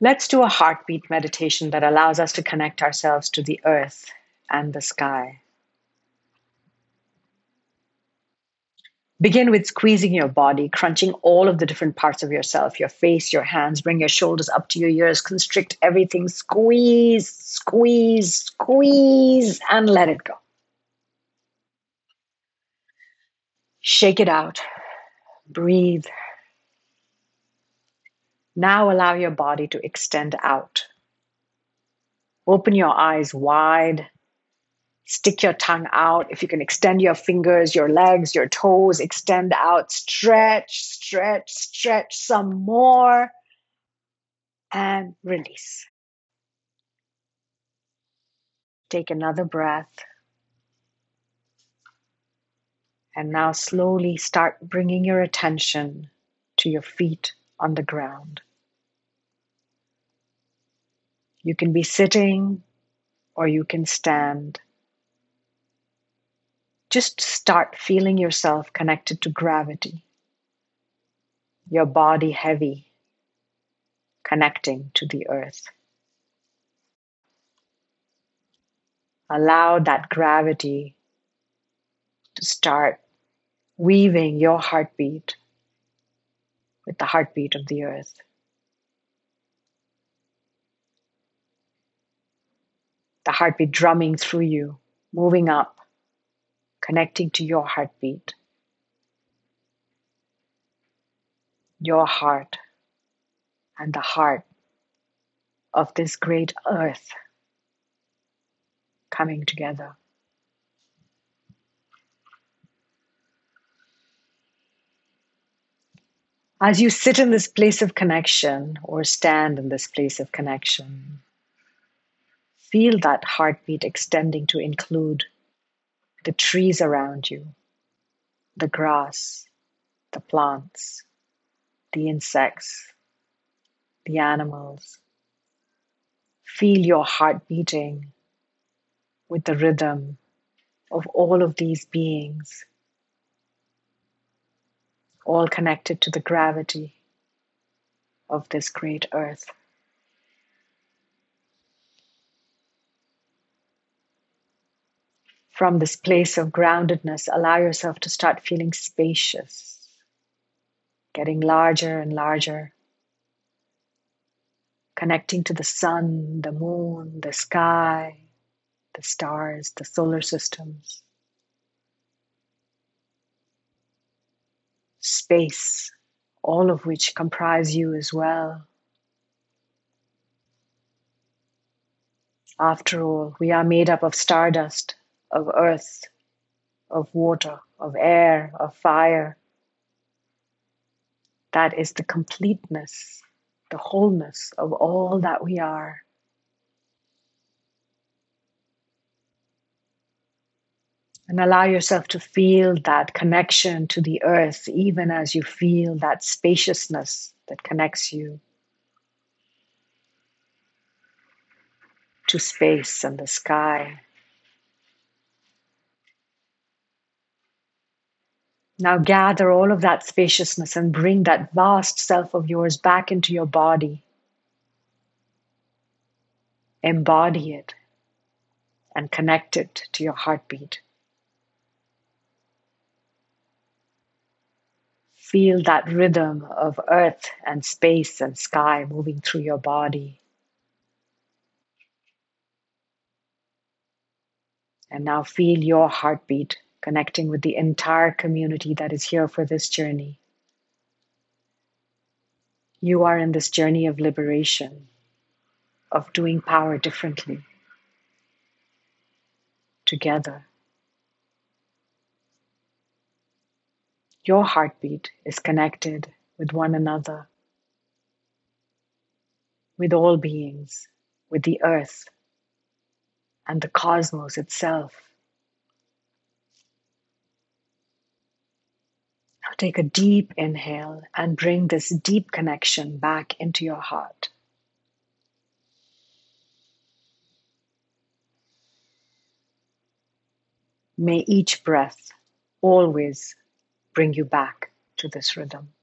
Let's do a heartbeat meditation that allows us to connect ourselves to the earth and the sky. Begin with squeezing your body, crunching all of the different parts of yourself your face, your hands, bring your shoulders up to your ears, constrict everything, squeeze, squeeze, squeeze, and let it go. Shake it out. Breathe. Now allow your body to extend out. Open your eyes wide Stick your tongue out. If you can extend your fingers, your legs, your toes, extend out, stretch, stretch, stretch some more, and release. Take another breath. And now slowly start bringing your attention to your feet on the ground. You can be sitting or you can stand just start feeling yourself connected to gravity, your body heavy, connecting to the earth. Allow that gravity to start weaving your heartbeat with the heartbeat of the earth. The heartbeat drumming through you, moving up connecting to your heartbeat, your heart, and the heart of this great earth coming together. As you sit in this place of connection or stand in this place of connection, feel that heartbeat extending to include the trees around you, the grass, the plants, the insects, the animals. Feel your heart beating with the rhythm of all of these beings, all connected to the gravity of this great earth. from this place of groundedness, allow yourself to start feeling spacious, getting larger and larger, connecting to the sun, the moon, the sky, the stars, the solar systems. Space, all of which comprise you as well. After all, we are made up of stardust of earth, of water, of air, of fire. That is the completeness, the wholeness of all that we are. And allow yourself to feel that connection to the earth, even as you feel that spaciousness that connects you to space and the sky. Now gather all of that spaciousness and bring that vast self of yours back into your body. Embody it and connect it to your heartbeat. Feel that rhythm of earth and space and sky moving through your body. And now feel your heartbeat connecting with the entire community that is here for this journey. You are in this journey of liberation, of doing power differently, together. Your heartbeat is connected with one another, with all beings, with the earth, and the cosmos itself. Now take a deep inhale and bring this deep connection back into your heart. May each breath always bring you back to this rhythm.